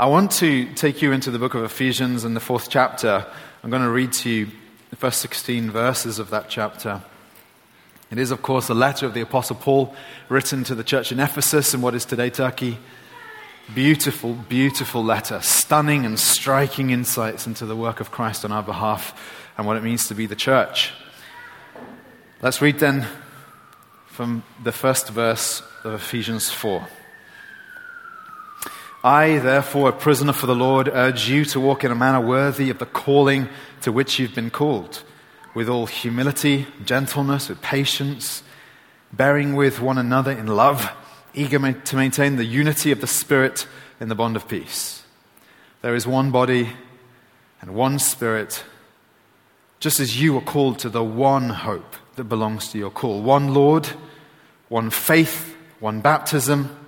I want to take you into the book of Ephesians in the fourth chapter. I'm going to read to you the first 16 verses of that chapter. It is, of course, a letter of the Apostle Paul written to the church in Ephesus in what is today Turkey. Beautiful, beautiful letter, stunning and striking insights into the work of Christ on our behalf and what it means to be the church. Let's read then from the first verse of Ephesians 4. I, therefore, a prisoner for the Lord, urge you to walk in a manner worthy of the calling to which you've been called, with all humility, gentleness, with patience, bearing with one another in love, eager to maintain the unity of the Spirit in the bond of peace. There is one body and one Spirit, just as you are called to the one hope that belongs to your call one Lord, one faith, one baptism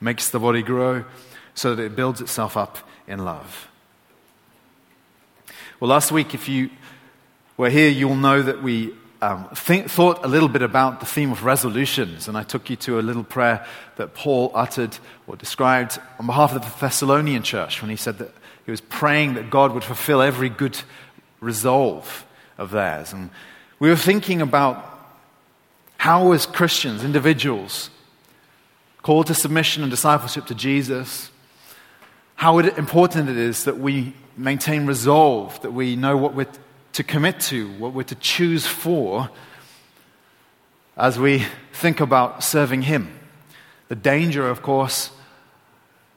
makes the body grow so that it builds itself up in love. Well, last week, if you were here, you'll know that we um, thought a little bit about the theme of resolutions, and I took you to a little prayer that Paul uttered or described on behalf of the Thessalonian church when he said that he was praying that God would fulfill every good resolve of theirs. And we were thinking about how, as Christians, individuals, called to submission and discipleship to Jesus, how important it is that we maintain resolve, that we know what we're to commit to, what we're to choose for as we think about serving Him. The danger, of course,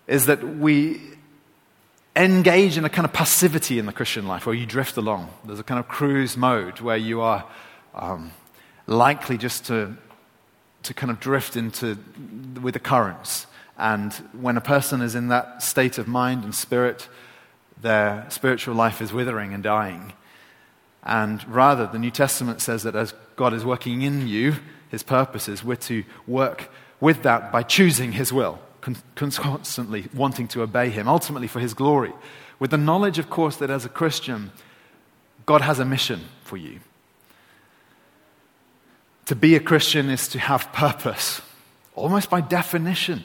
is that we engage in a kind of passivity in the Christian life where you drift along. There's a kind of cruise mode where you are um, likely just to, to kind of drift into with the currents. And when a person is in that state of mind and spirit, their spiritual life is withering and dying. And rather, the New Testament says that as God is working in you, his purposes, we're to work with that by choosing his will, con- constantly wanting to obey him, ultimately for his glory. With the knowledge, of course, that as a Christian, God has a mission for you. To be a Christian is to have purpose, almost by definition,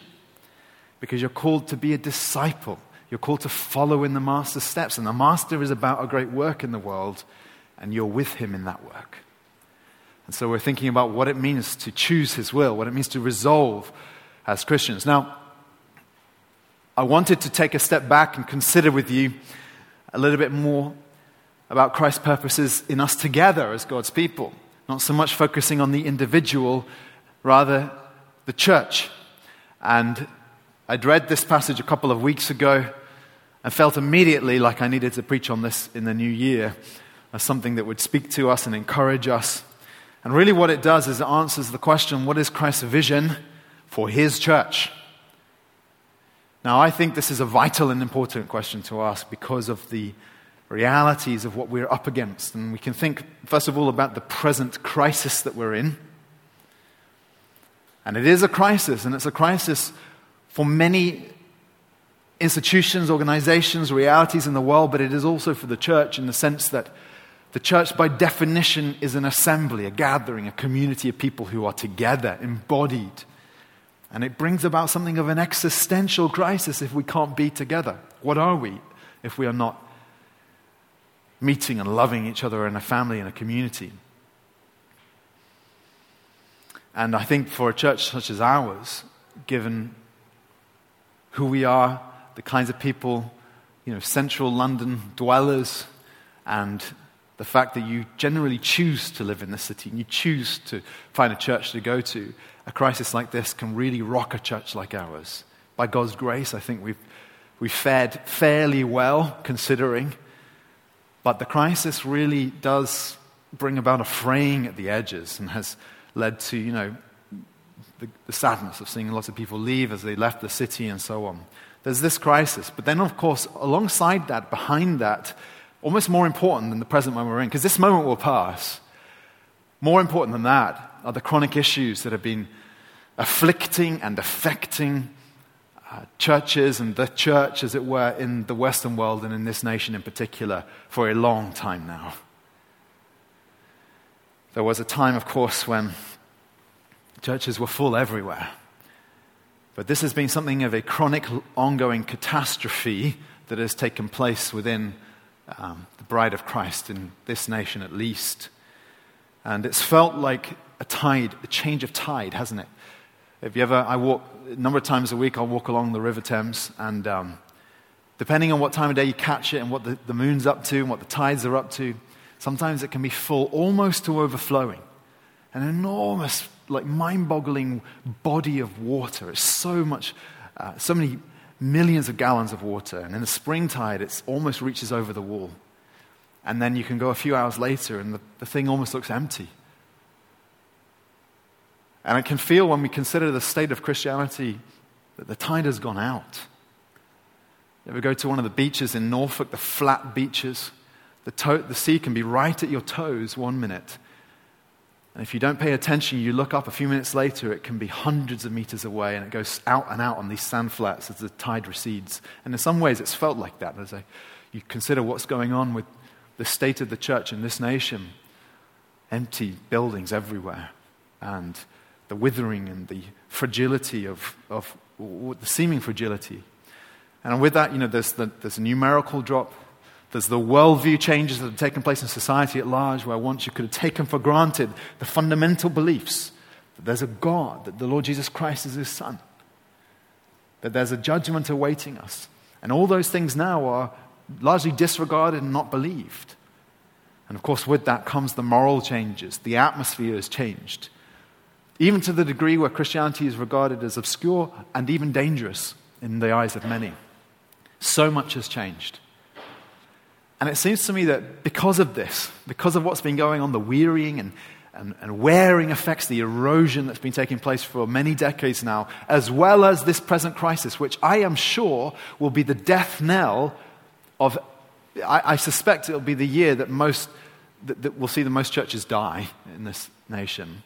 because you're called to be a disciple. You're called to follow in the Master's steps. And the Master is about a great work in the world, and you're with him in that work. And so we're thinking about what it means to choose his will, what it means to resolve as Christians. Now, I wanted to take a step back and consider with you a little bit more about Christ's purposes in us together as God's people not so much focusing on the individual, rather the church. And I'd read this passage a couple of weeks ago and felt immediately like I needed to preach on this in the new year as something that would speak to us and encourage us. And really, what it does is it answers the question what is Christ's vision for his church? Now, I think this is a vital and important question to ask because of the realities of what we're up against. And we can think, first of all, about the present crisis that we're in. And it is a crisis, and it's a crisis for many institutions, organizations, realities in the world, but it is also for the church in the sense that The church, by definition, is an assembly, a gathering, a community of people who are together, embodied. And it brings about something of an existential crisis if we can't be together. What are we if we are not meeting and loving each other in a family and a community? And I think for a church such as ours, given who we are, the kinds of people, you know, central London dwellers, and the fact that you generally choose to live in the city and you choose to find a church to go to, a crisis like this can really rock a church like ours. By God's grace, I think we've, we've fared fairly well considering. But the crisis really does bring about a fraying at the edges and has led to, you know, the, the sadness of seeing lots of people leave as they left the city and so on. There's this crisis. But then, of course, alongside that, behind that, almost more important than the present moment we're in, because this moment will pass. More important than that are the chronic issues that have been afflicting and affecting uh, churches and the church, as it were, in the Western world and in this nation in particular for a long time now. There was a time, of course, when churches were full everywhere. But this has been something of a chronic, ongoing catastrophe that has taken place within um, the bride of Christ in this nation at least. And it's felt like a tide, a change of tide, hasn't it? If you ever, I walk a number of times a week, I'll walk along the River Thames, and um, depending on what time of day you catch it and what the, the moon's up to and what the tides are up to, sometimes it can be full almost to overflowing. An enormous, like mind boggling body of water. It's so much, uh, so many millions of gallons of water. And in the spring tide, it almost reaches over the wall. And then you can go a few hours later, and the, the thing almost looks empty. And it can feel when we consider the state of Christianity that the tide has gone out. You ever go to one of the beaches in Norfolk, the flat beaches? The, to- the sea can be right at your toes one minute, and if you don't pay attention, you look up a few minutes later, it can be hundreds of meters away, and it goes out and out on these sand flats as the tide recedes. And in some ways, it's felt like that as I, you consider what's going on with the state of the church in this nation empty buildings everywhere, and the withering and the fragility of, of the seeming fragility. And with that, you know, there's, the, there's a numerical drop there's the worldview changes that have taken place in society at large, where once you could have taken for granted the fundamental beliefs that there's a God, that the Lord Jesus Christ is his Son, that there's a judgment awaiting us. And all those things now are largely disregarded and not believed. And of course, with that comes the moral changes. The atmosphere has changed. Even to the degree where Christianity is regarded as obscure and even dangerous in the eyes of many. So much has changed. And it seems to me that because of this, because of what's been going on, the wearying and, and, and, wearing effects, the erosion that's been taking place for many decades now, as well as this present crisis, which I am sure will be the death knell of, I, I suspect it'll be the year that most, that, that we'll see the most churches die in this nation.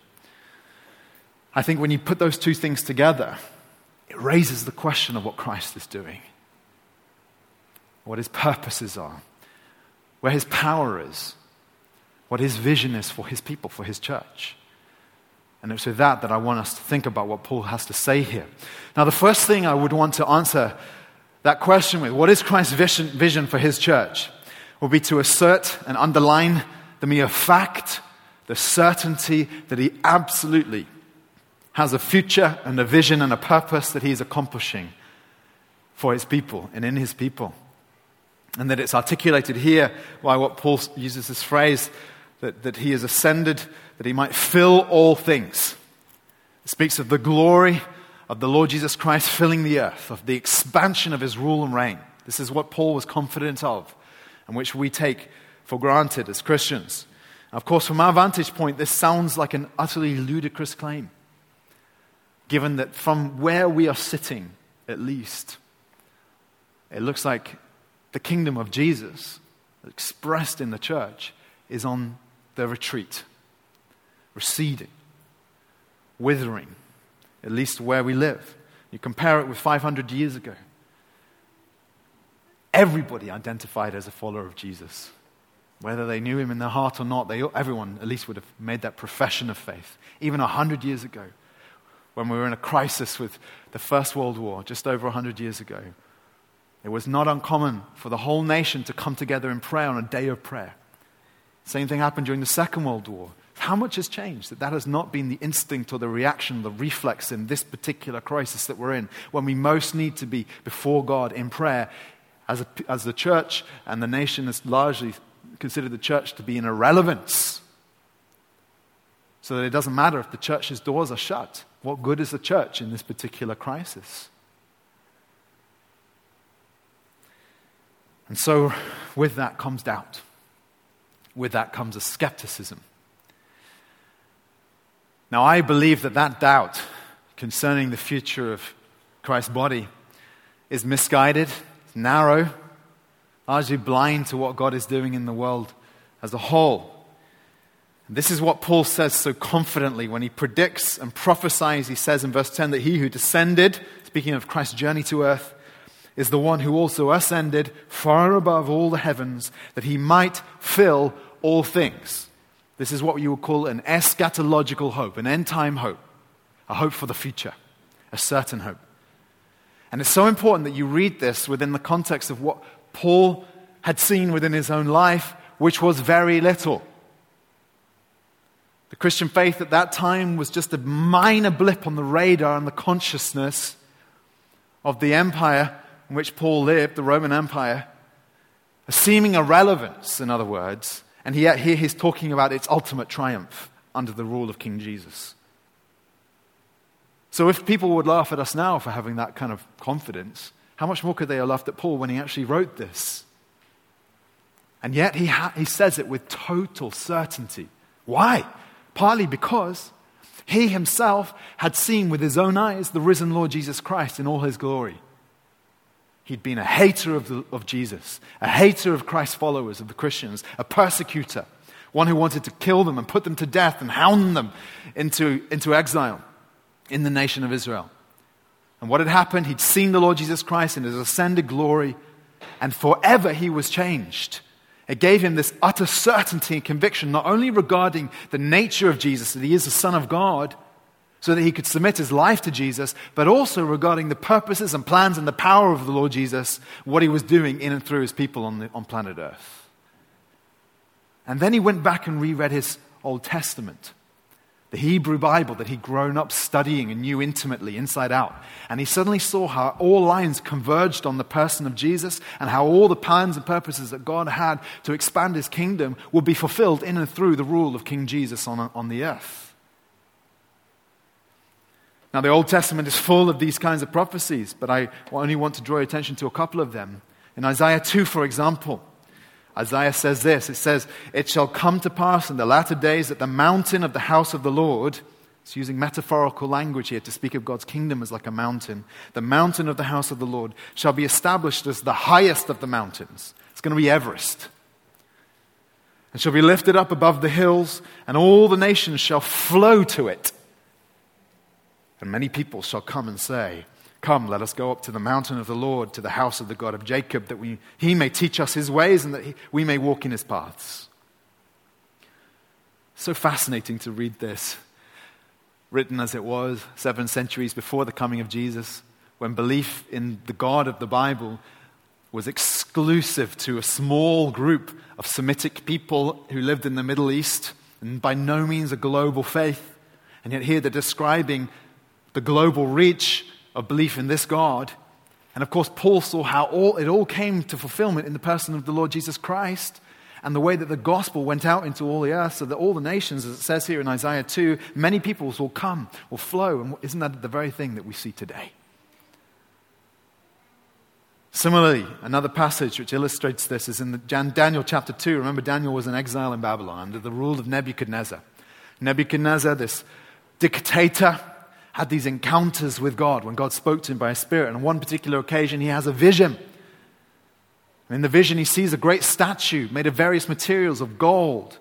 I think when you put those two things together, it raises the question of what Christ is doing, what his purposes are where his power is, what his vision is for his people, for his church. And it's with that that I want us to think about what Paul has to say here. Now, the first thing I would want to answer that question with, what is Christ's vision, vision for his church? Will be to assert and underline the mere fact, the certainty that he absolutely has a future and a vision and a purpose that he's accomplishing for his people and in his people. And that it's articulated here by what Paul uses this phrase that, that he has ascended that he might fill all things. It speaks of the glory of the Lord Jesus Christ filling the earth, of the expansion of his rule and reign. This is what Paul was confident of, and which we take for granted as Christians. Of course, from our vantage point, this sounds like an utterly ludicrous claim, given that from where we are sitting, at least, it looks like the kingdom of Jesus, expressed in the church, is on the retreat, receding, withering, at least where we live. You compare it with 500 years ago. Everybody identified as a follower of Jesus. Whether they knew him in their heart or not, they, everyone at least would have made that profession of faith. Even a hundred years ago, when we were in a crisis with the First World War, just over a hundred years ago, it was not uncommon for the whole nation to come together in prayer on a day of prayer. Same thing happened during the Second World War. How much has changed? That that has not been the instinct or the reaction, the reflex in this particular crisis that we're in, when we most need to be before God in prayer. As, a, as the church and the nation has largely considered the church to be an irrelevance. So that it doesn't matter if the church's doors are shut. What good is the church in this particular crisis? And so, with that comes doubt. With that comes a skepticism. Now, I believe that that doubt concerning the future of Christ's body is misguided, narrow, largely blind to what God is doing in the world as a whole. This is what Paul says so confidently when he predicts and prophesies. He says in verse 10 that he who descended, speaking of Christ's journey to earth, is the one who also ascended far above all the heavens that he might fill all things. This is what you would call an eschatological hope, an end time hope, a hope for the future, a certain hope. And it's so important that you read this within the context of what Paul had seen within his own life, which was very little. The Christian faith at that time was just a minor blip on the radar and the consciousness of the empire in which Paul lived, the Roman Empire, a seeming irrelevance, in other words, and yet here he's talking about its ultimate triumph under the rule of King Jesus. So if people would laugh at us now for having that kind of confidence, how much more could they have laughed at Paul when he actually wrote this? And yet he, ha- he says it with total certainty. Why? Partly because he himself had seen with his own eyes the risen Lord Jesus Christ in all his glory. He'd been a hater of, the, of Jesus, a hater of Christ's followers, of the Christians, a persecutor, one who wanted to kill them and put them to death and hound them into, into exile in the nation of Israel. And what had happened, he'd seen the Lord Jesus Christ in his ascended glory, and forever he was changed. It gave him this utter certainty and conviction, not only regarding the nature of Jesus, that he is the Son of God so that he could submit his life to Jesus, but also regarding the purposes and plans and the power of the Lord Jesus, what he was doing in and through his people on, the, on planet Earth. And then he went back and reread his Old Testament, the Hebrew Bible that he'd grown up studying and knew intimately inside out. And he suddenly saw how all lines converged on the person of Jesus and how all the plans and purposes that God had to expand his kingdom would be fulfilled in and through the rule of King Jesus on, on the earth. Now, the Old Testament is full of these kinds of prophecies, but I only want to draw your attention to a couple of them. In Isaiah 2, for example, Isaiah says this It says, It shall come to pass in the latter days that the mountain of the house of the Lord, it's using metaphorical language here to speak of God's kingdom as like a mountain, the mountain of the house of the Lord shall be established as the highest of the mountains. It's going to be Everest. And shall be lifted up above the hills, and all the nations shall flow to it. And many people shall come and say, Come, let us go up to the mountain of the Lord, to the house of the God of Jacob, that we, he may teach us his ways and that he, we may walk in his paths. So fascinating to read this, written as it was seven centuries before the coming of Jesus, when belief in the God of the Bible was exclusive to a small group of Semitic people who lived in the Middle East, and by no means a global faith. And yet, here they're describing the global reach of belief in this God. And of course, Paul saw how all, it all came to fulfillment in the person of the Lord Jesus Christ and the way that the gospel went out into all the earth so that all the nations, as it says here in Isaiah 2, many peoples will come, will flow. And isn't that the very thing that we see today? Similarly, another passage which illustrates this is in the, Daniel chapter 2. Remember, Daniel was in exile in Babylon under the rule of Nebuchadnezzar. Nebuchadnezzar, this dictator, had these encounters with God when God spoke to him by a spirit. And on one particular occasion, he has a vision. And in the vision, he sees a great statue made of various materials of gold,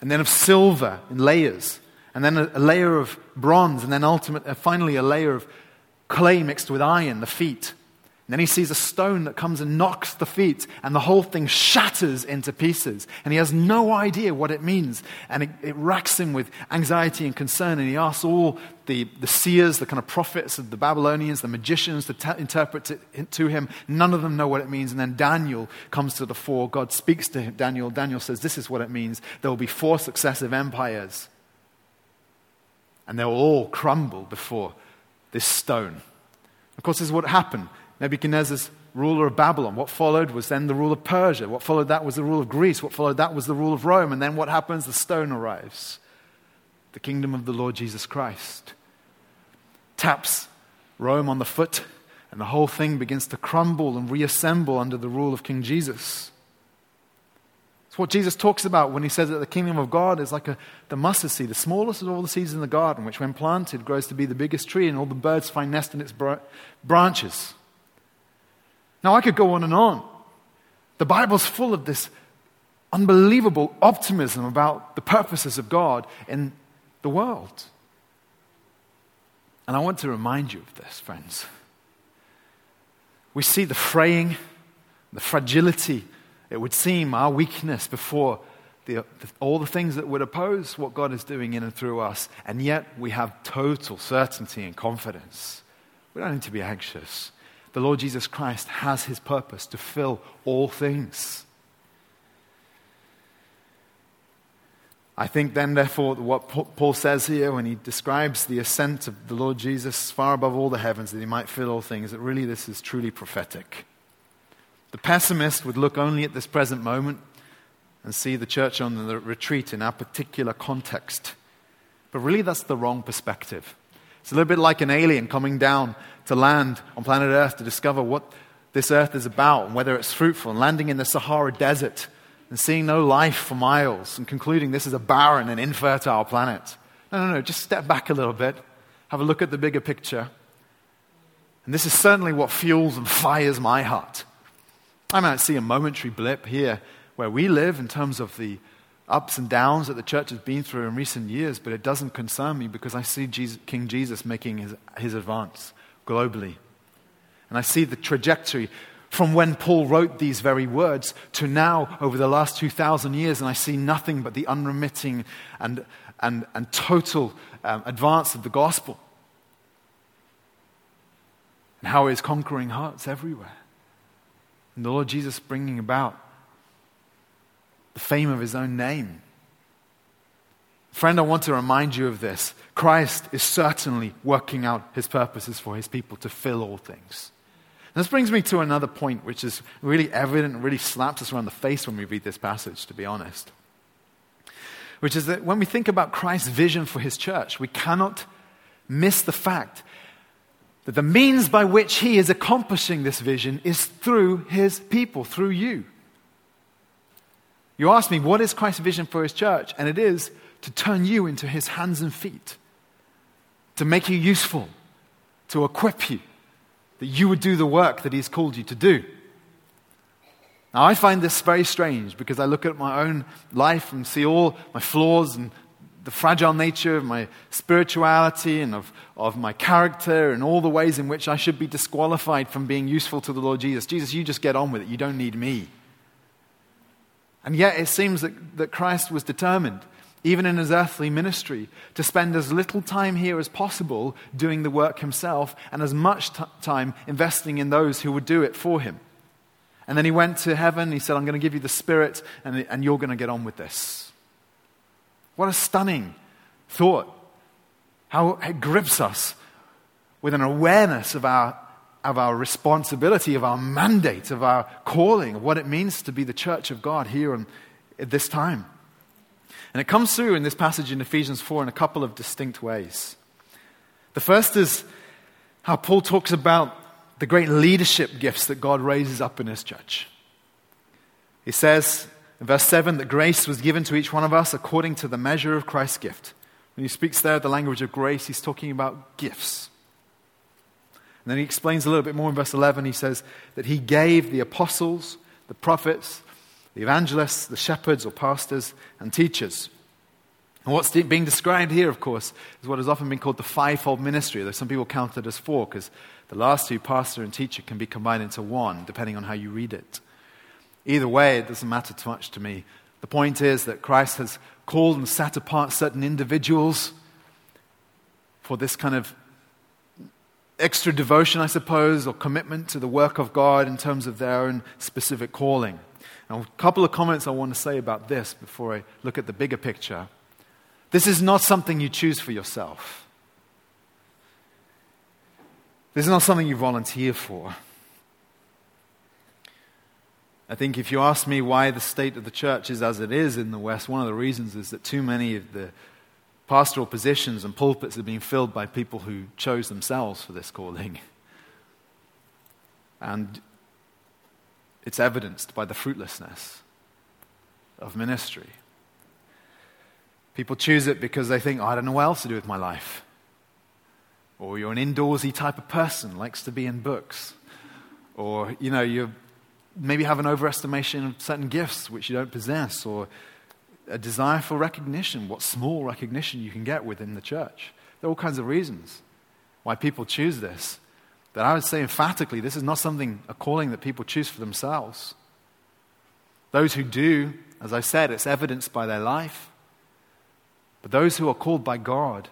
and then of silver in layers, and then a, a layer of bronze, and then ultimately, uh, finally, a layer of clay mixed with iron, the feet. And then he sees a stone that comes and knocks the feet, and the whole thing shatters into pieces. And he has no idea what it means. And it, it racks him with anxiety and concern. And he asks all the, the seers, the kind of prophets of the Babylonians, the magicians to interpret it to him. None of them know what it means. And then Daniel comes to the fore. God speaks to Daniel. Daniel says, This is what it means. There will be four successive empires, and they will all crumble before this stone. Of course, this is what happened. Nebuchadnezzar's ruler of Babylon. What followed was then the rule of Persia. What followed that was the rule of Greece. What followed that was the rule of Rome. And then what happens? The stone arrives. The kingdom of the Lord Jesus Christ taps Rome on the foot, and the whole thing begins to crumble and reassemble under the rule of King Jesus. It's what Jesus talks about when he says that the kingdom of God is like a, the mustard seed, the smallest of all the seeds in the garden, which when planted grows to be the biggest tree, and all the birds find nest in its branches. Now, I could go on and on. The Bible's full of this unbelievable optimism about the purposes of God in the world. And I want to remind you of this, friends. We see the fraying, the fragility, it would seem, our weakness before the, the, all the things that would oppose what God is doing in and through us. And yet we have total certainty and confidence. We don't need to be anxious the Lord Jesus Christ has his purpose to fill all things. I think then, therefore, what Paul says here when he describes the ascent of the Lord Jesus far above all the heavens, that he might fill all things, that really this is truly prophetic. The pessimist would look only at this present moment and see the church on the retreat in our particular context. But really, that's the wrong perspective. It's a little bit like an alien coming down to land on planet Earth to discover what this earth is about and whether it's fruitful, and landing in the Sahara Desert and seeing no life for miles and concluding this is a barren and infertile planet. No, no, no, just step back a little bit, have a look at the bigger picture. And this is certainly what fuels and fires my heart. I might see a momentary blip here where we live in terms of the ups and downs that the church has been through in recent years, but it doesn't concern me because I see Jesus, King Jesus making his, his advance globally. And I see the trajectory from when Paul wrote these very words to now over the last 2,000 years, and I see nothing but the unremitting and, and, and total um, advance of the gospel. And how it is conquering hearts everywhere. And the Lord Jesus bringing about the fame of his own name. Friend, I want to remind you of this. Christ is certainly working out his purposes for his people to fill all things. This brings me to another point, which is really evident really slaps us around the face when we read this passage, to be honest. Which is that when we think about Christ's vision for his church, we cannot miss the fact that the means by which he is accomplishing this vision is through his people, through you. You ask me, what is Christ's vision for his church? And it is to turn you into his hands and feet, to make you useful, to equip you, that you would do the work that he's called you to do. Now, I find this very strange because I look at my own life and see all my flaws and the fragile nature of my spirituality and of, of my character and all the ways in which I should be disqualified from being useful to the Lord Jesus. Jesus, you just get on with it. You don't need me. And yet it seems that, that Christ was determined, even in his earthly ministry, to spend as little time here as possible doing the work himself and as much t- time investing in those who would do it for him. And then he went to heaven. He said, I'm going to give you the Spirit, and, and you're going to get on with this. What a stunning thought. How it grips us with an awareness of our of our responsibility, of our mandate, of our calling, of what it means to be the church of God here on, at this time. And it comes through in this passage in Ephesians 4 in a couple of distinct ways. The first is how Paul talks about the great leadership gifts that God raises up in his church. He says in verse 7 that grace was given to each one of us according to the measure of Christ's gift. When he speaks there the language of grace, he's talking about gifts. And then he explains a little bit more in verse 11. He says that he gave the apostles, the prophets, the evangelists, the shepherds or pastors, and teachers. And what's being described here, of course, is what has often been called the fivefold ministry, though some people count it as four, because the last two, pastor and teacher, can be combined into one, depending on how you read it. Either way, it doesn't matter too much to me. The point is that Christ has called and set apart certain individuals for this kind of extra devotion, I suppose, or commitment to the work of God in terms of their own specific calling. Now, a couple of comments I want to say about this before I look at the bigger picture. This is not something you choose for yourself. This is not something you volunteer for. I think if you ask me why the state of the church is as it is in the West, one of the reasons is that too many of the pastoral positions and pulpits have been filled by people who chose themselves for this calling. And it's evidenced by the fruitlessness of ministry. People choose it because they think, oh, I don't know what else to do with my life. Or you're an indoorsy type of person, likes to be in books. Or, you know, you maybe have an overestimation of certain gifts which you don't possess. Or a desire for recognition, what small recognition you can get within the church. There are all kinds of reasons why people choose this. But I would say emphatically, this is not something, a calling that people choose for themselves. Those who do, as I said, it's evidenced by their life. But those who are called by God,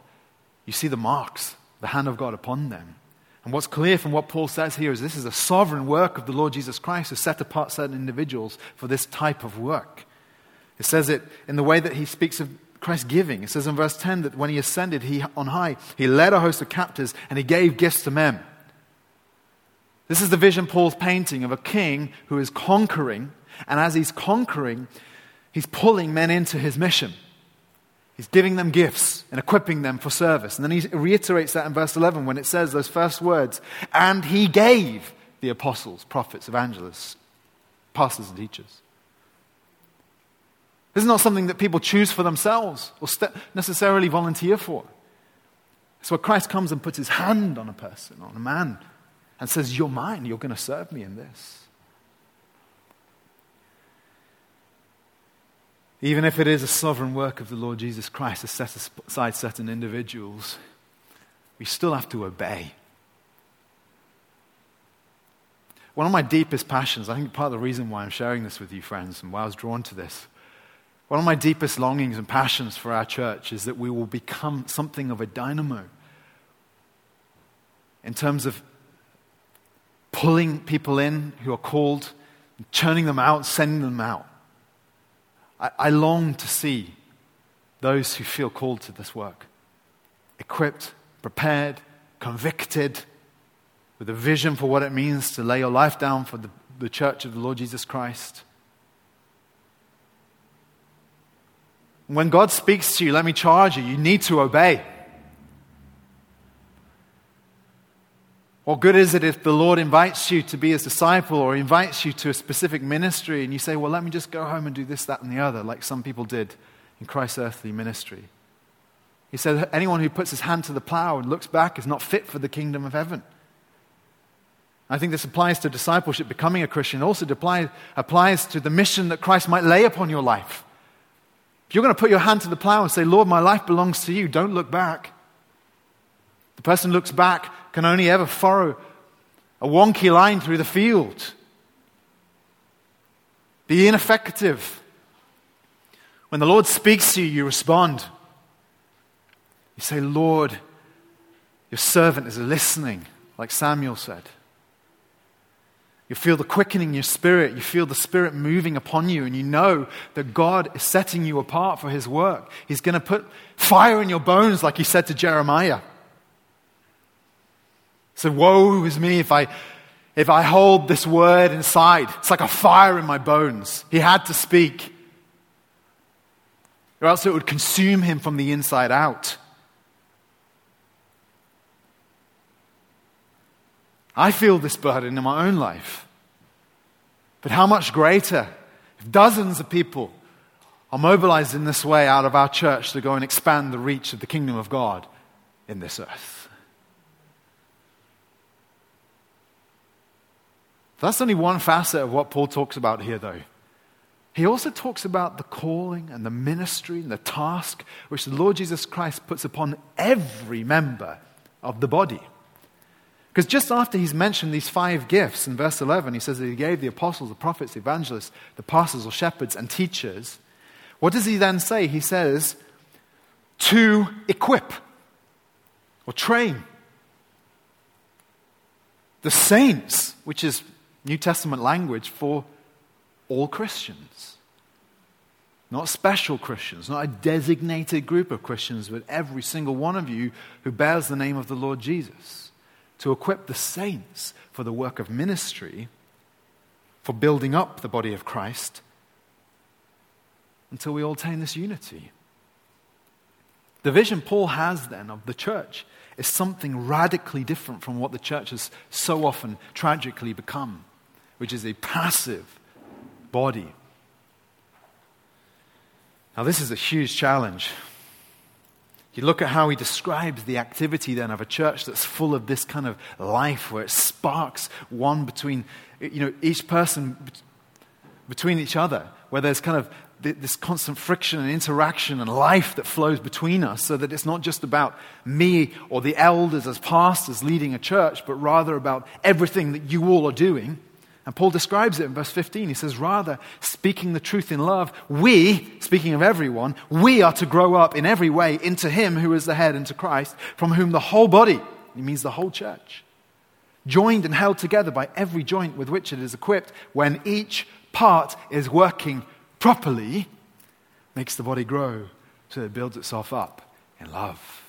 you see the marks, the hand of God upon them. And what's clear from what Paul says here is this is a sovereign work of the Lord Jesus Christ to set apart certain individuals for this type of work. It says it in the way that he speaks of Christ giving. It says in verse 10 that when he ascended he, on high, he led a host of captives and he gave gifts to men. This is the vision Paul's painting of a king who is conquering, and as he's conquering, he's pulling men into his mission. He's giving them gifts and equipping them for service. And then he reiterates that in verse 11 when it says those first words, and he gave the apostles, prophets, evangelists, pastors, and teachers. This is not something that people choose for themselves or necessarily volunteer for. It's where Christ comes and puts his hand on a person, on a man, and says, You're mine, you're going to serve me in this. Even if it is a sovereign work of the Lord Jesus Christ to set aside certain individuals, we still have to obey. One of my deepest passions, I think part of the reason why I'm sharing this with you, friends, and why I was drawn to this, one of my deepest longings and passions for our church is that we will become something of a dynamo in terms of pulling people in who are called, churning them out, sending them out. I, I long to see those who feel called to this work equipped, prepared, convicted, with a vision for what it means to lay your life down for the, the church of the Lord Jesus Christ. When God speaks to you, let me charge you, you need to obey. What good is it if the Lord invites you to be his disciple or invites you to a specific ministry and you say, well, let me just go home and do this, that, and the other, like some people did in Christ's earthly ministry? He said, anyone who puts his hand to the plow and looks back is not fit for the kingdom of heaven. I think this applies to discipleship, becoming a Christian, It also apply, applies to the mission that Christ might lay upon your life. If you're going to put your hand to the plow and say, Lord, my life belongs to you, don't look back. The person looks back can only ever furrow a wonky line through the field. Be ineffective. When the Lord speaks to you, you respond. You say, Lord, your servant is listening, like Samuel said. You feel the quickening in your spirit. You feel the spirit moving upon you, and you know that God is setting you apart for his work. He's going to put fire in your bones, like he said to Jeremiah. So, woe is me if I, if I hold this word inside. It's like a fire in my bones. He had to speak, or else it would consume him from the inside out. I feel this burden in my own life. But how much greater if dozens of people are mobilized in this way out of our church to go and expand the reach of the kingdom of God in this earth? That's only one facet of what Paul talks about here, though. he also talks about the calling and the ministry and the task which the Lord Jesus Christ puts upon every member of the body. Because just after he's mentioned these five gifts in verse 11, he says that he gave the apostles, the prophets, the evangelists, the pastors or shepherds, and teachers. What does he then say? He says, to equip or train the saints, which is New Testament language for all Christians. Not special Christians, not a designated group of Christians, but every single one of you who bears the name of the Lord Jesus. To equip the saints for the work of ministry, for building up the body of Christ, until we all attain this unity. The vision Paul has then of the church is something radically different from what the church has so often tragically become, which is a passive body. Now, this is a huge challenge. You look at how he describes the activity then of a church that's full of this kind of life where it sparks one between, you know, each person between each other, where there's kind of this constant friction and interaction and life that flows between us so that it's not just about me or the elders as pastors leading a church, but rather about everything that you all are doing. And Paul describes it in verse 15. He says, Rather, speaking the truth in love, we, speaking of everyone, we are to grow up in every way into Him who is the head, into Christ, from whom the whole body, he means the whole church, joined and held together by every joint with which it is equipped, when each part is working properly makes the body grow so it builds itself up in love.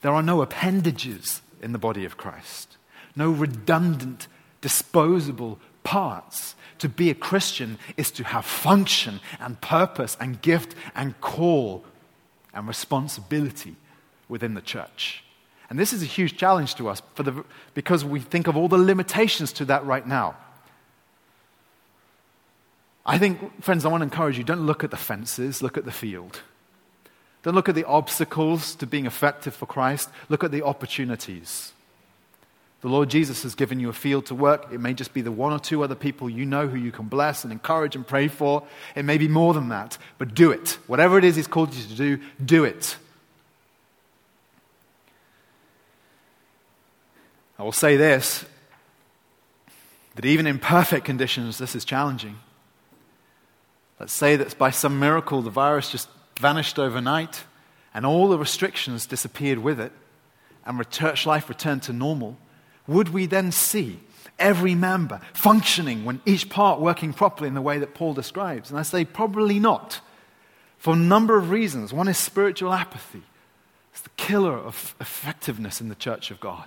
There are no appendages in the body of Christ, no redundant, disposable parts. To be a Christian is to have function and purpose and gift and call and responsibility within the church. And this is a huge challenge to us the, because we think of all the limitations to that right now. I think, friends, I want to encourage you don't look at the fences, look at the field. Don't look at the obstacles to being effective for Christ, look at the opportunities. The Lord Jesus has given you a field to work. It may just be the one or two other people you know who you can bless and encourage and pray for. It may be more than that, but do it. Whatever it is He's called you to do, do it. I will say this that even in perfect conditions, this is challenging. Let's say that by some miracle the virus just vanished overnight and all the restrictions disappeared with it and church life returned to normal. Would we then see every member functioning when each part working properly in the way that Paul describes? And I say probably not for a number of reasons. One is spiritual apathy, it's the killer of effectiveness in the church of God.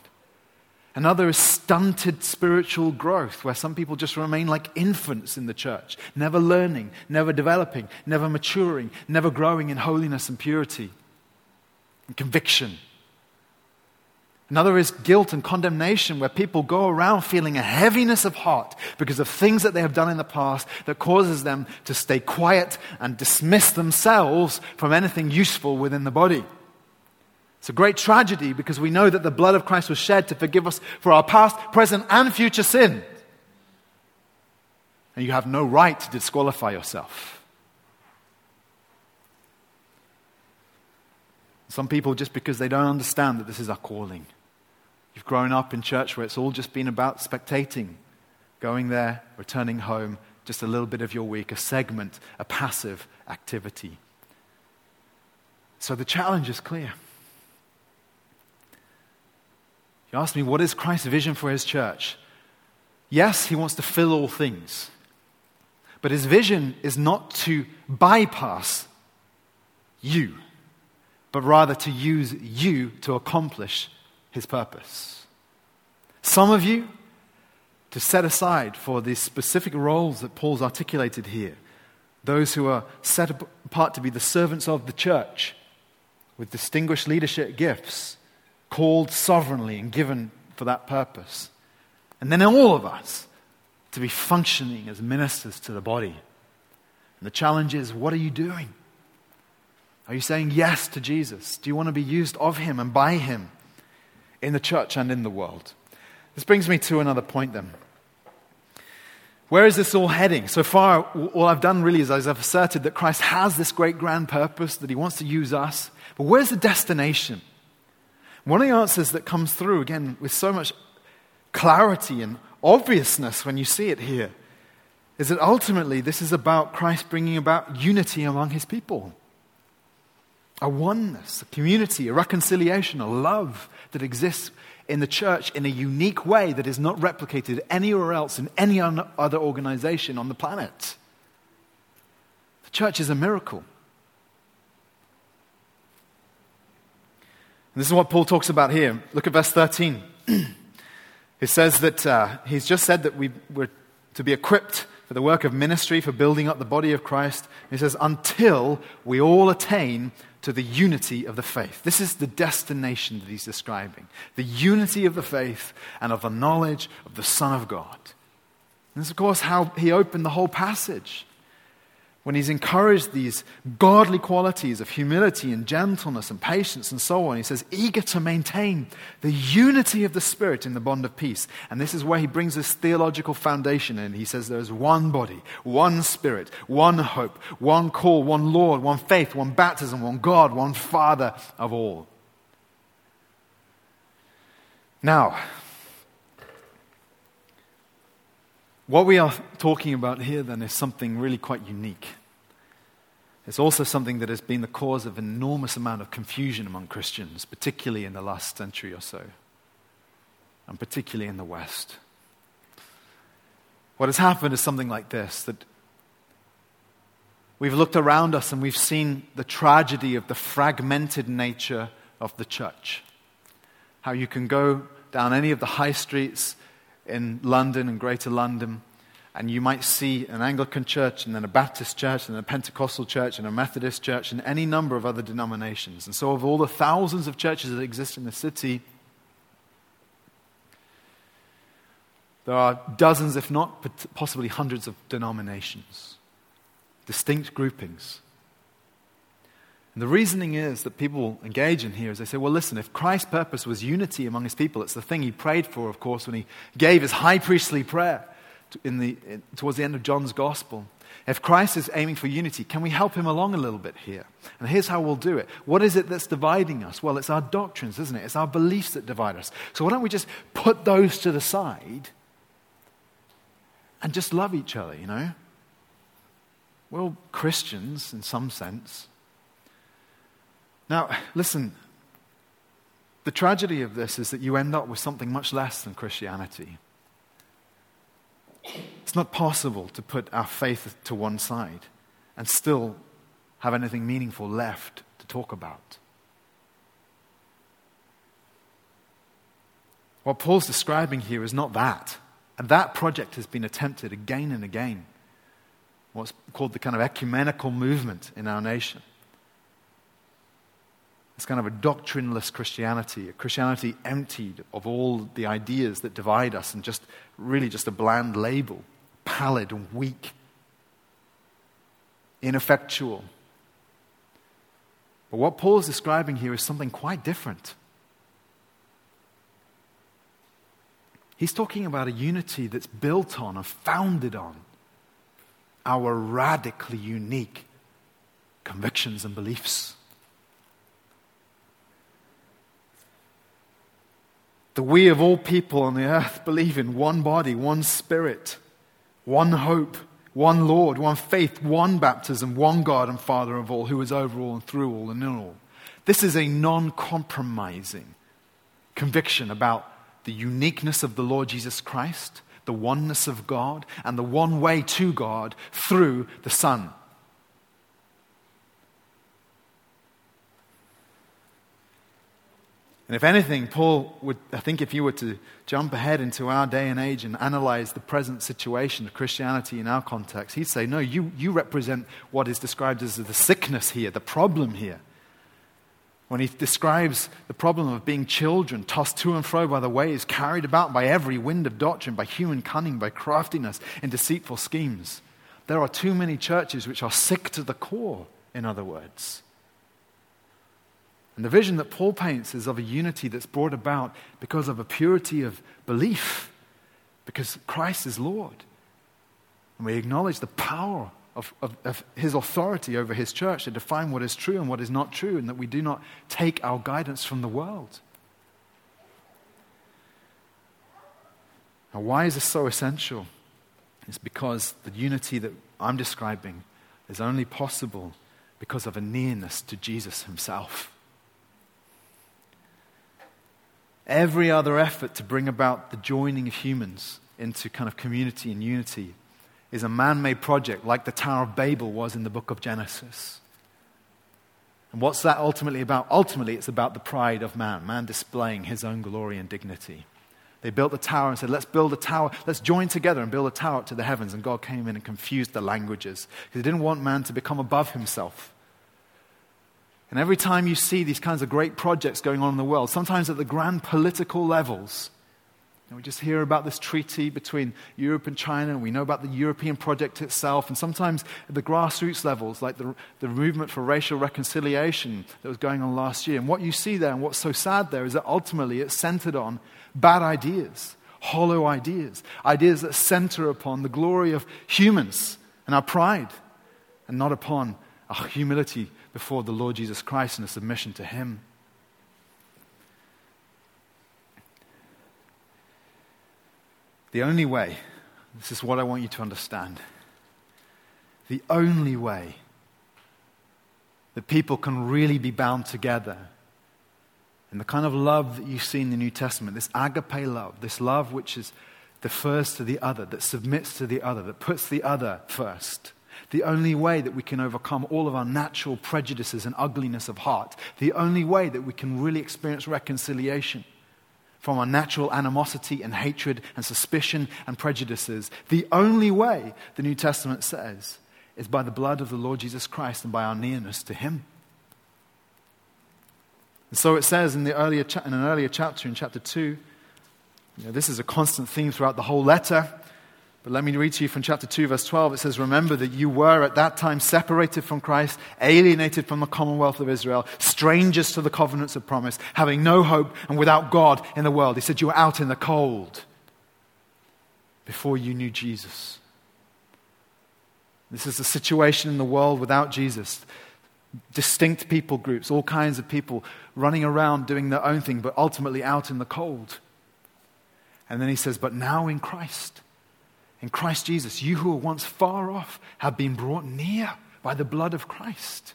Another is stunted spiritual growth, where some people just remain like infants in the church, never learning, never developing, never maturing, never growing in holiness and purity and conviction. Another is guilt and condemnation, where people go around feeling a heaviness of heart because of things that they have done in the past that causes them to stay quiet and dismiss themselves from anything useful within the body. It's a great tragedy because we know that the blood of Christ was shed to forgive us for our past, present, and future sin. And you have no right to disqualify yourself. Some people, just because they don't understand that this is our calling, you've grown up in church where it's all just been about spectating, going there, returning home, just a little bit of your week, a segment, a passive activity. So the challenge is clear. You ask me, what is Christ's vision for his church? Yes, he wants to fill all things. But his vision is not to bypass you, but rather to use you to accomplish his purpose. Some of you to set aside for the specific roles that Paul's articulated here. Those who are set apart to be the servants of the church with distinguished leadership gifts called sovereignly and given for that purpose. And then all of us to be functioning as ministers to the body. And the challenge is what are you doing? Are you saying yes to Jesus? Do you want to be used of him and by him in the church and in the world? This brings me to another point then. Where is this all heading? So far, all I've done really is I've asserted that Christ has this great grand purpose, that he wants to use us. But where's the destination? One of the answers that comes through, again, with so much clarity and obviousness when you see it here, is that ultimately this is about Christ bringing about unity among his people. A oneness, a community, a reconciliation, a love that exists in the church in a unique way that is not replicated anywhere else in any other organization on the planet. The church is a miracle. And this is what Paul talks about here. Look at verse 13. he says that uh, he's just said that we were to be equipped for the work of ministry, for building up the body of Christ. He says, until we all attain to the unity of the faith. This is the destination that he's describing the unity of the faith and of the knowledge of the Son of God. And this, of course, how he opened the whole passage when he's encouraged these godly qualities of humility and gentleness and patience and so on, he says, eager to maintain the unity of the Spirit in the bond of peace. And this is where he brings this theological foundation in. He says there's one body, one Spirit, one hope, one call, one Lord, one faith, one baptism, one God, one Father of all. Now, What we are talking about here then is something really quite unique. It's also something that has been the cause of an enormous amount of confusion among Christians, particularly in the last century or so, and particularly in the West. What has happened is something like this that we've looked around us and we've seen the tragedy of the fragmented nature of the church. How you can go down any of the high streets in London and Greater London, and you might see an Anglican church, and then a Baptist church, and a Pentecostal church, and a Methodist church, and any number of other denominations. And so, of all the thousands of churches that exist in the city, there are dozens, if not possibly hundreds, of denominations, distinct groupings. And the reasoning is that people engage in here is they say, well, listen, if Christ's purpose was unity among his people, it's the thing he prayed for, of course, when he gave his high priestly prayer in the, in, towards the end of John's gospel. If Christ is aiming for unity, can we help him along a little bit here? And here's how we'll do it. What is it that's dividing us? Well, it's our doctrines, isn't it? It's our beliefs that divide us. So why don't we just put those to the side and just love each other, you know? We're all Christians in some sense. Now, listen, the tragedy of this is that you end up with something much less than Christianity. It's not possible to put our faith to one side and still have anything meaningful left to talk about. What Paul's describing here is not that. And that project has been attempted again and again. What's called the kind of ecumenical movement in our nation. It's kind of a doctrineless Christianity, a Christianity emptied of all the ideas that divide us and just really just a bland label, pallid and weak, ineffectual. But what Paul is describing here is something quite different. He's talking about a unity that's built on and founded on our radically unique convictions and beliefs. That we of all people on the earth believe in one body, one spirit, one hope, one Lord, one faith, one baptism, one God and Father of all, who is over all and through all and in all. This is a non compromising conviction about the uniqueness of the Lord Jesus Christ, the oneness of God, and the one way to God through the Son. And if anything, Paul would, I think, if you were to jump ahead into our day and age and analyze the present situation of Christianity in our context, he'd say, No, you, you represent what is described as the sickness here, the problem here. When he describes the problem of being children, tossed to and fro by the waves, carried about by every wind of doctrine, by human cunning, by craftiness, and deceitful schemes. There are too many churches which are sick to the core, in other words. And the vision that Paul paints is of a unity that's brought about because of a purity of belief, because Christ is Lord. And we acknowledge the power of, of, of, his authority over his church to define what is true and what is not true, and that we do not take our guidance from the world. Now, why is this so essential? It's because the unity that I'm describing is only possible because of a nearness to Jesus himself. Every other effort to bring about the joining of humans into kind of community and unity is a man made project like the Tower of Babel was in the book of Genesis. And what's that ultimately about? Ultimately, it's about the pride of man, man displaying his own glory and dignity. They built the tower and said, Let's build a tower. Let's join together and build a tower up to the heavens. And God came in and confused the languages because He didn't want man to become above himself. And every time you see these kinds of great projects going on in the world, sometimes at the grand political levels, and we just hear about this treaty between Europe and China, and we know about the European project itself, and sometimes at the grassroots levels, like the, the movement for racial reconciliation that was going on last year. And what you see there, and what's so sad there, is that ultimately it's centered on bad ideas, hollow ideas, ideas that center upon the glory of humans and our pride, and not upon our humility before the Lord Jesus Christ and a submission to Him. The only way, this is what I want you to understand, the only way that people can really be bound together and the kind of love that you see in the New Testament, this agape love, this love which is defers to the other, that submits to the other, that puts the other first. The only way that we can overcome all of our natural prejudices and ugliness of heart, the only way that we can really experience reconciliation from our natural animosity and hatred and suspicion and prejudices. The only way, the New Testament says, is by the blood of the Lord Jesus Christ and by our nearness to Him. And so it says in, the earlier cha- in an earlier chapter, in chapter 2, you know, this is a constant theme throughout the whole letter. But let me read to you from chapter 2, verse 12. It says, Remember that you were at that time separated from Christ, alienated from the commonwealth of Israel, strangers to the covenants of promise, having no hope and without God in the world. He said, You were out in the cold before you knew Jesus. This is the situation in the world without Jesus. Distinct people groups, all kinds of people running around doing their own thing, but ultimately out in the cold. And then he says, But now in Christ in Christ Jesus, you who were once far off have been brought near by the blood of Christ.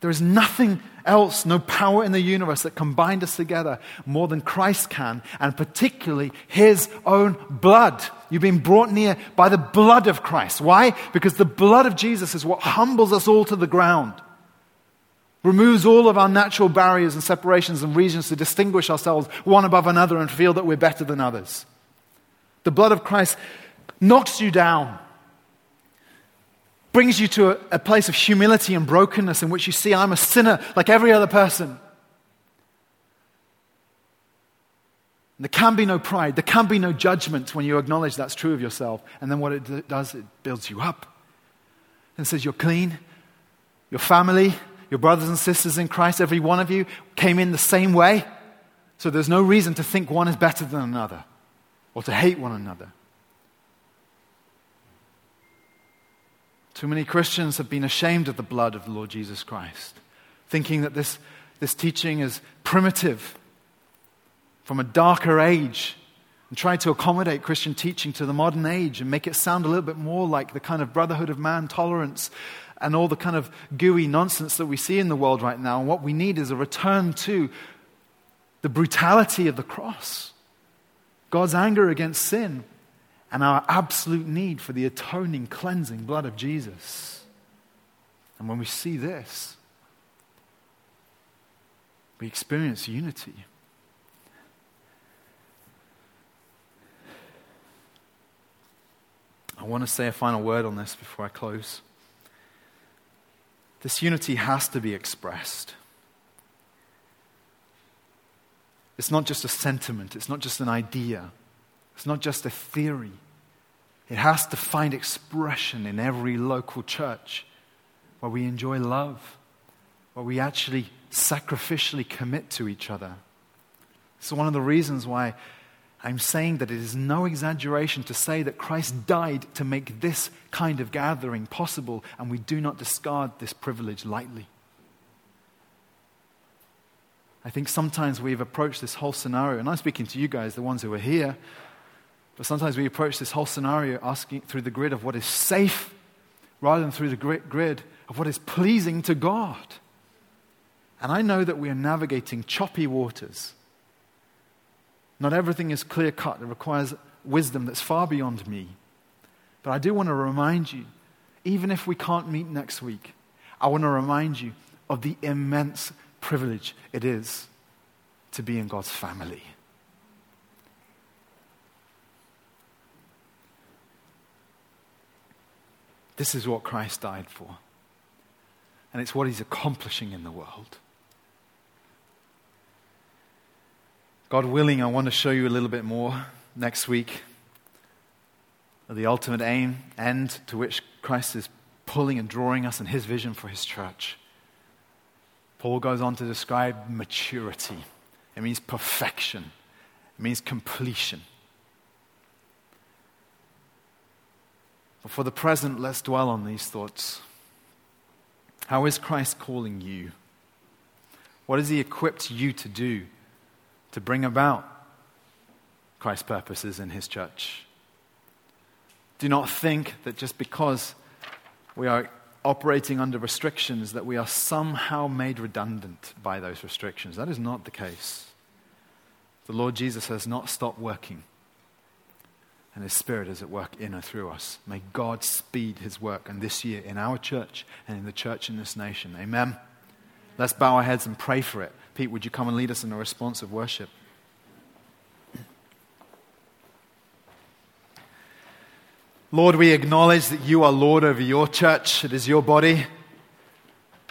There is nothing else, no power in the universe that can bind us together more than Christ can, and particularly his own blood. You've been brought near by the blood of Christ. Why? Because the blood of Jesus is what humbles us all to the ground, removes all of our natural barriers and separations and regions to distinguish ourselves one above another and feel that we're better than others. The blood of Christ knocks you down, brings you to a, a, place of humility and brokenness in which you see, I'm a sinner like every other person. There can be no pride. There can be no judgment when you acknowledge that's true of yourself. And then what it does, it builds you up. And says, You're clean. Your family, your brothers and sisters in Christ, every one of you came in the same way. So there's no reason to think one is better than another or to hate one another. Too many Christians have been ashamed of the blood of the Lord Jesus Christ, thinking that this, this teaching is primitive from a darker age and try to accommodate Christian teaching to the modern age and make it sound a little bit more like the kind of brotherhood of man tolerance and all the kind of gooey nonsense that we see in the world right now. And what we need is a return to the brutality of the cross. God's anger against sin, and our absolute need for the atoning, cleansing blood of Jesus. And when we see this, we experience unity. I want to say a final word on this before I close. This unity has to be expressed. It's not just a sentiment, it's not just an idea, it's not just a theory. It has to find expression in every local church where we enjoy love, where we actually sacrificially commit to each other. It's one of the reasons why I'm saying that it is no exaggeration to say that Christ died to make this kind of gathering possible, and we do not discard this privilege lightly. I think sometimes we've approached this whole scenario, and I'm speaking to you guys, the ones who are here, but sometimes we approach this whole scenario asking through the grid of what is safe rather than through the grid of what is pleasing to God. And I know that we are navigating choppy waters. Not everything is clear cut, it requires wisdom that's far beyond me. But I do want to remind you, even if we can't meet next week, I want to remind you of the immense privilege it is to be in God's family. This is what Christ died for. And it's what he's accomplishing in the world. God willing, I want to show you a little bit more next week of the ultimate aim, end to which Christ is pulling and drawing us in his vision for his church. Paul goes on to describe maturity. It means perfection, it means completion. But for the present, let's dwell on these thoughts. How is Christ calling you? What has He equipped you to do to bring about Christ's purposes in His church? Do not think that just because we are operating under restrictions that we are somehow made redundant by those restrictions. That is not the case. The Lord Jesus has not stopped working, and His Spirit is at work in and through us. May God speed His work, and this year in our church and in the church in this nation. Amen. Let's bow our heads and pray for it. Pete, would you come and lead us in a response of worship? Lord, we acknowledge that you are Lord over your church. It is your body.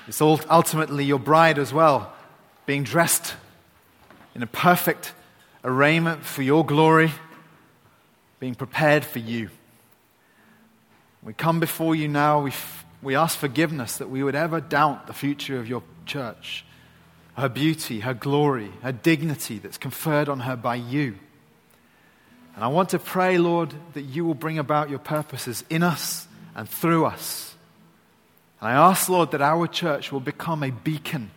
It's ultimately your bride as well, being dressed in a perfect arraignment for your glory, being prepared for you. We come before you now. We, f- we ask forgiveness that we would ever doubt the future of your church, her beauty, her glory, her dignity that's conferred on her by you. And I want to pray, Lord, that you will bring about your purposes in us and through us. And I ask, Lord, that our church will become a beacon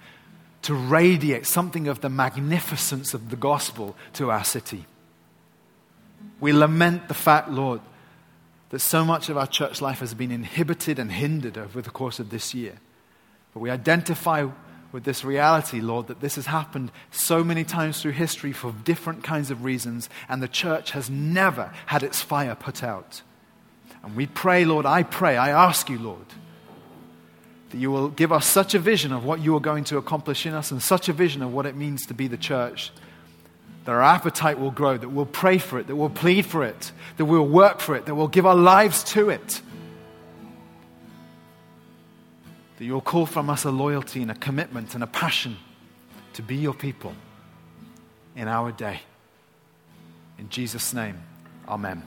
to radiate something of the magnificence of the gospel to our city. We lament the fact, Lord, that so much of our church life has been inhibited and hindered over the course of this year. But we identify with this reality, Lord, that this has happened so many times through history for different kinds of reasons, and the church has never had its fire put out. And we pray, Lord, I pray, I ask you, Lord, that you will give us such a vision of what you are going to accomplish in us and such a vision of what it means to be the church that our appetite will grow, that we'll pray for it, that we'll plead for it, that we'll work for it, that we'll give our lives to it. That you'll call from us a loyalty and a commitment and a passion to be your people in our day. In Jesus' name, amen.